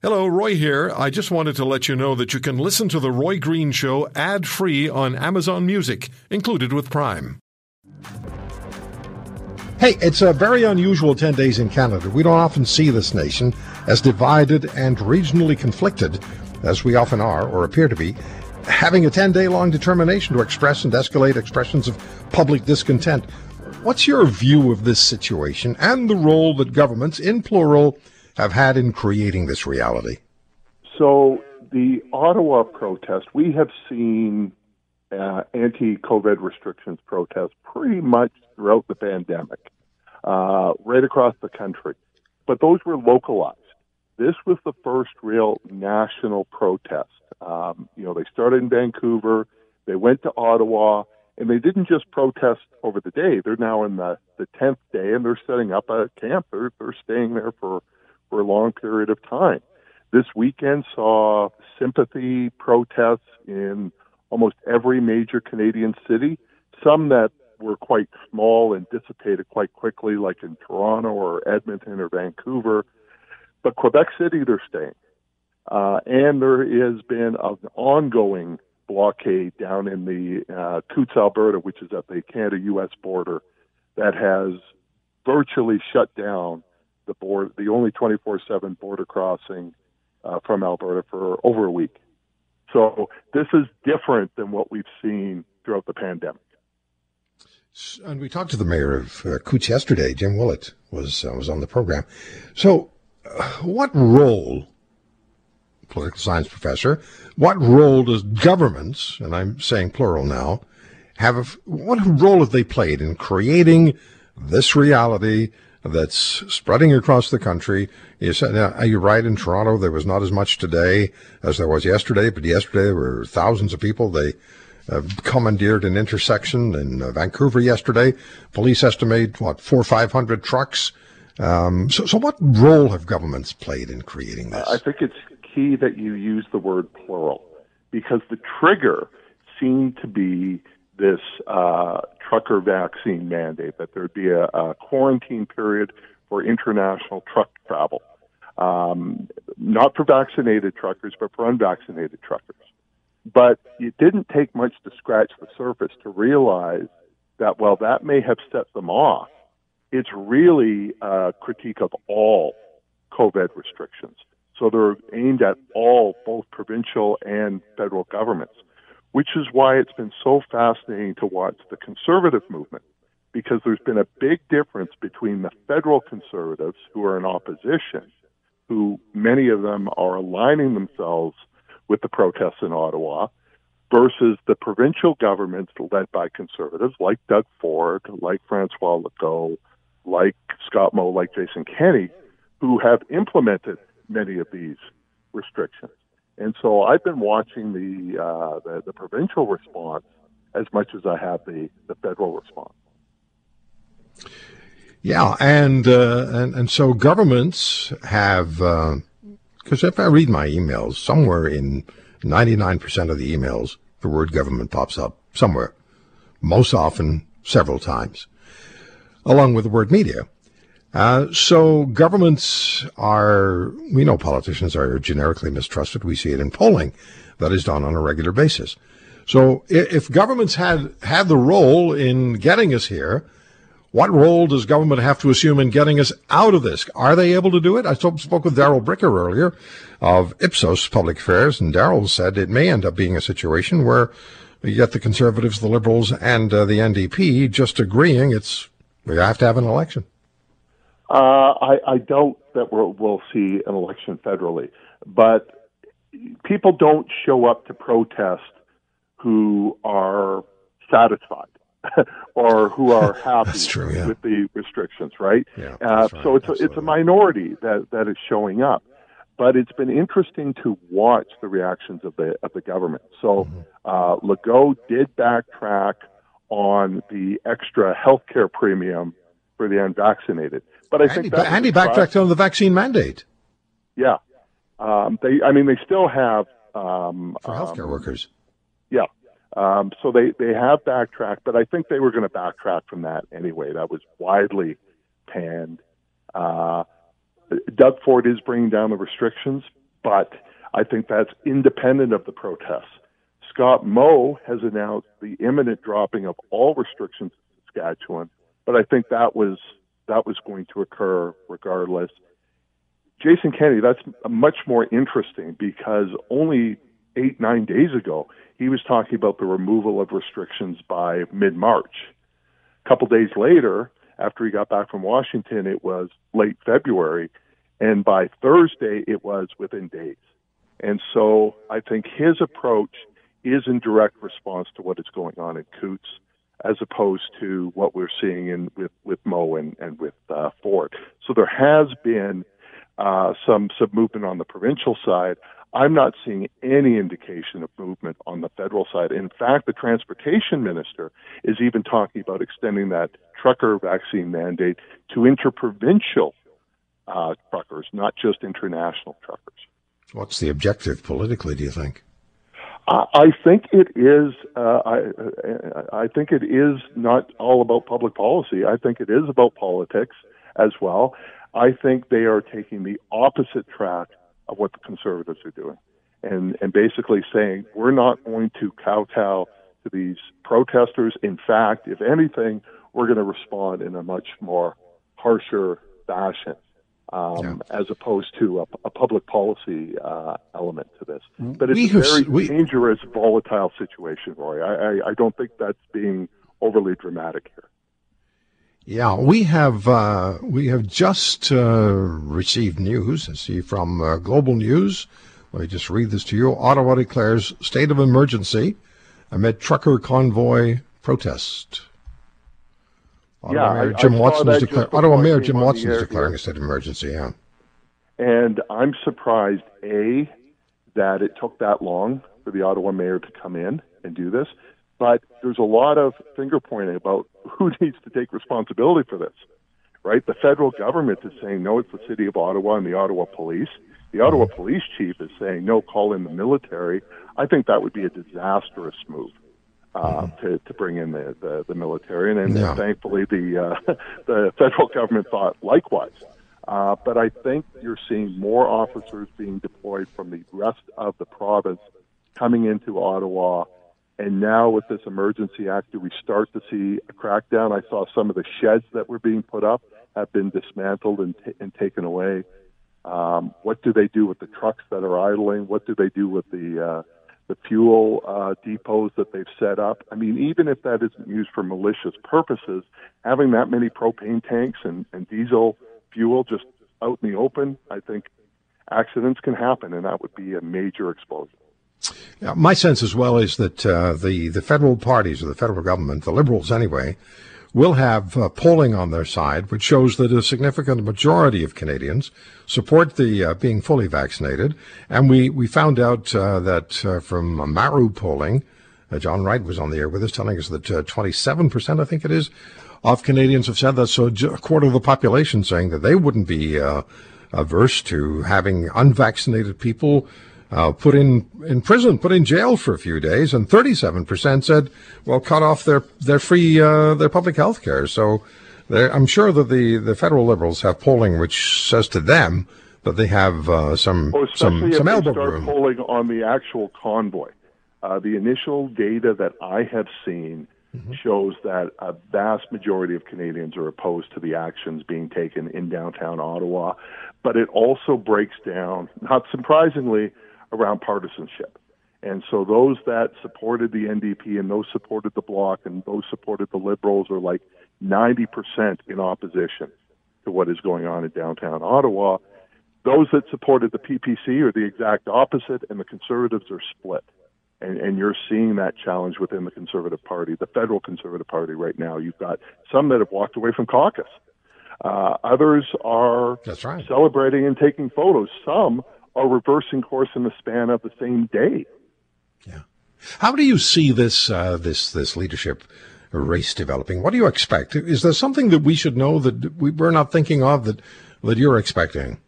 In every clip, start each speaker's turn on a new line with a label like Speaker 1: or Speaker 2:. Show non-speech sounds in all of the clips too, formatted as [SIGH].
Speaker 1: Hello, Roy here. I just wanted to let you know that you can listen to The Roy Green Show ad free on Amazon Music, included with Prime.
Speaker 2: Hey, it's a very unusual 10 days in Canada. We don't often see this nation as divided and regionally conflicted as we often are or appear to be, having a 10 day long determination to express and escalate expressions of public discontent. What's your view of this situation and the role that governments, in plural, have had in creating this reality?
Speaker 3: So, the Ottawa protest, we have seen uh, anti COVID restrictions protests pretty much throughout the pandemic, uh, right across the country. But those were localized. This was the first real national protest. Um, you know, they started in Vancouver, they went to Ottawa, and they didn't just protest over the day. They're now in the, the 10th day and they're setting up a camp. They're, they're staying there for for a long period of time. This weekend saw sympathy protests in almost every major Canadian city, some that were quite small and dissipated quite quickly, like in Toronto or Edmonton or Vancouver. But Quebec City, they're staying. Uh, and there has been an ongoing blockade down in the uh, Coutts, Alberta, which is at the Canada-U.S. border, that has virtually shut down the board, the only 24/7 border crossing uh, from Alberta for over a week. So this is different than what we've seen throughout the pandemic.
Speaker 2: And we talked to the mayor of uh, Coutts yesterday. Jim Willett was uh, was on the program. So, uh, what role, political science professor, what role does governments, and I'm saying plural now, have? what role have they played in creating this reality that's spreading across the country. You said, now, you're right. In Toronto, there was not as much today as there was yesterday, but yesterday there were thousands of people. They uh, commandeered an intersection in uh, Vancouver yesterday. Police estimate what four or five hundred trucks. Um, so, so what role have governments played in creating this?
Speaker 3: I think it's key that you use the word plural because the trigger seemed to be this uh, trucker vaccine mandate, that there'd be a, a quarantine period for international truck travel. Um, not for vaccinated truckers, but for unvaccinated truckers. But it didn't take much to scratch the surface to realize that while that may have set them off, it's really a critique of all COVID restrictions. So they're aimed at all, both provincial and federal governments which is why it's been so fascinating to watch the conservative movement because there's been a big difference between the federal conservatives who are in opposition, who many of them are aligning themselves with the protests in Ottawa, versus the provincial governments led by conservatives like Doug Ford, like Francois Legault, like Scott Moe, like Jason Kenney, who have implemented many of these restrictions. And so I've been watching the, uh, the, the provincial response as much as I have the, the federal response.
Speaker 2: Yeah, and uh, and and so governments have because uh, if I read my emails, somewhere in ninety nine percent of the emails, the word government pops up somewhere, most often several times, along with the word media. Uh, so governments are, we know politicians are generically mistrusted. We see it in polling that is done on a regular basis. So if governments had had the role in getting us here, what role does government have to assume in getting us out of this? Are they able to do it? I spoke with Darrell Bricker earlier of Ipsos Public Affairs, and Darrell said it may end up being a situation where you get the Conservatives, the Liberals, and uh, the NDP just agreeing it's we have to have an election.
Speaker 3: Uh, I, I doubt that we'll, we'll see an election federally, but people don't show up to protest who are satisfied [LAUGHS] or who are [LAUGHS] happy
Speaker 2: true, yeah.
Speaker 3: with the restrictions, right?
Speaker 2: Yeah,
Speaker 3: uh,
Speaker 2: right.
Speaker 3: So it's a, it's a minority that, that is showing up. But it's been interesting to watch the reactions of the of the government. So mm-hmm. uh, Legault did backtrack on the extra health care premium for the unvaccinated. But I
Speaker 2: Andy,
Speaker 3: think that
Speaker 2: Andy backtracked on the vaccine mandate.
Speaker 3: Yeah, um, they. I mean, they still have um,
Speaker 2: for healthcare um, workers.
Speaker 3: Yeah, um, so they they have backtracked, but I think they were going to backtrack from that anyway. That was widely panned. Uh, Doug Ford is bringing down the restrictions, but I think that's independent of the protests. Scott Moe has announced the imminent dropping of all restrictions in Saskatchewan, but I think that was that was going to occur regardless. Jason Kenney, that's much more interesting because only eight, nine days ago, he was talking about the removal of restrictions by mid March. A couple days later, after he got back from Washington, it was late February. And by Thursday, it was within days. And so I think his approach is in direct response to what is going on in Coutts as opposed to what we're seeing in with, with Moe and, and with uh, Ford. So there has been uh, some some movement on the provincial side. I'm not seeing any indication of movement on the federal side. In fact, the transportation minister is even talking about extending that trucker vaccine mandate to interprovincial uh, truckers, not just international truckers.
Speaker 2: What's the objective politically? Do you think?
Speaker 3: I think it is. Uh, I, I think it is not all about public policy. I think it is about politics as well. I think they are taking the opposite track of what the conservatives are doing, and and basically saying we're not going to kowtow to these protesters. In fact, if anything, we're going to respond in a much more harsher fashion um, yeah. as opposed to a, a public policy uh, element to this. But it's we a very we, dangerous, volatile situation, Roy. I, I, I, don't think that's being overly dramatic here.
Speaker 2: Yeah, we have uh, we have just uh, received news. I see from uh, Global News. Let me just read this to you. Ottawa declares state of emergency amid trucker convoy protest. Ottawa yeah, Mayor Jim I Watson is declaring. Ottawa Mayor Jim Watson is declaring a state of emergency. Yeah,
Speaker 3: and I'm surprised a that it took that long for the Ottawa mayor to come in and do this. But there's a lot of finger pointing about [LAUGHS] who needs to take responsibility for this, right? The federal government is saying no, it's the city of Ottawa and the Ottawa police. The Ottawa mm-hmm. police chief is saying no, call in the military. I think that would be a disastrous move uh, to to bring in the the, the military, and, and yeah. thankfully the uh, [LAUGHS] the federal government thought likewise. Uh, but I think you're seeing more officers being deployed from the rest of the province coming into Ottawa. And now with this emergency act, do we start to see a crackdown? I saw some of the sheds that were being put up have been dismantled and, t- and taken away. Um, what do they do with the trucks that are idling? What do they do with the uh, the fuel uh, depots that they've set up. I mean, even if that isn't used for malicious purposes, having that many propane tanks and, and diesel fuel just out in the open, I think accidents can happen, and that would be a major explosion.
Speaker 2: My sense as well is that uh, the the federal parties or the federal government, the Liberals anyway, will have uh, polling on their side, which shows that a significant majority of Canadians support the uh, being fully vaccinated. And we, we found out uh, that uh, from Maru polling, uh, John Wright was on the air with us telling us that 27%, uh, I think it is, of Canadians have said that. So a quarter of the population saying that they wouldn't be averse to having unvaccinated people uh, put in in prison, put in jail for a few days, and 37% said, "Well, cut off their their free uh, their public health care." So, I'm sure that the, the federal liberals have polling which says to them that they have uh, some
Speaker 3: well,
Speaker 2: some some elbow room.
Speaker 3: Polling on the actual convoy, uh, the initial data that I have seen. Mm-hmm. shows that a vast majority of Canadians are opposed to the actions being taken in downtown Ottawa. But it also breaks down, not surprisingly, around partisanship. And so those that supported the NDP and those supported the Bloc and those supported the Liberals are like 90% in opposition to what is going on in downtown Ottawa. Those that supported the PPC are the exact opposite, and the Conservatives are split. And, and you're seeing that challenge within the Conservative Party, the federal Conservative Party right now. You've got some that have walked away from caucus. Uh, others are
Speaker 2: right.
Speaker 3: celebrating and taking photos. Some are reversing course in the span of the same day.
Speaker 2: Yeah. How do you see this uh, this this leadership race developing? What do you expect? Is there something that we should know that we, are not thinking of that that you're expecting?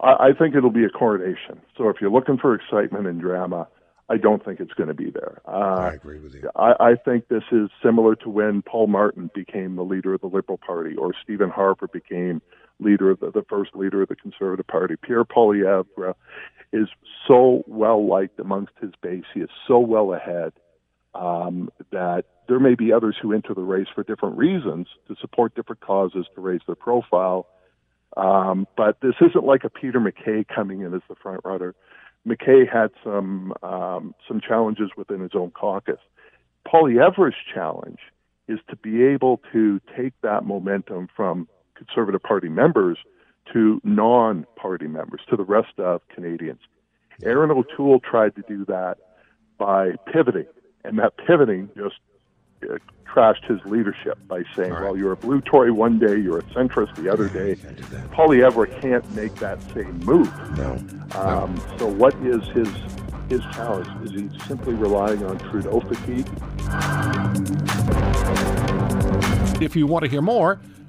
Speaker 3: I, I think it'll be a coronation. So if you're looking for excitement and drama, I don't think it's going to be there.
Speaker 2: Uh, I agree with you.
Speaker 3: I, I think this is similar to when Paul Martin became the leader of the Liberal Party or Stephen Harper became leader, the, the first leader of the Conservative Party, Pierre Poilievre, is so well liked amongst his base. He is so well ahead um, that there may be others who enter the race for different reasons to support different causes to raise their profile. Um, but this isn't like a Peter MacKay coming in as the front runner. MacKay had some um, some challenges within his own caucus. Poilievre's challenge is to be able to take that momentum from Conservative Party members to non-party members, to the rest of Canadians. Erin O'Toole tried to do that by pivoting, and that pivoting just uh, trashed his leadership by saying, right. "Well, you're a blue Tory one day, you're a centrist the other day." Polly Poilievre can't make that same move.
Speaker 4: No.
Speaker 3: Um, no. So, what is his his challenge? Is he simply relying on Trudeau fatigue?
Speaker 2: If you want to hear more,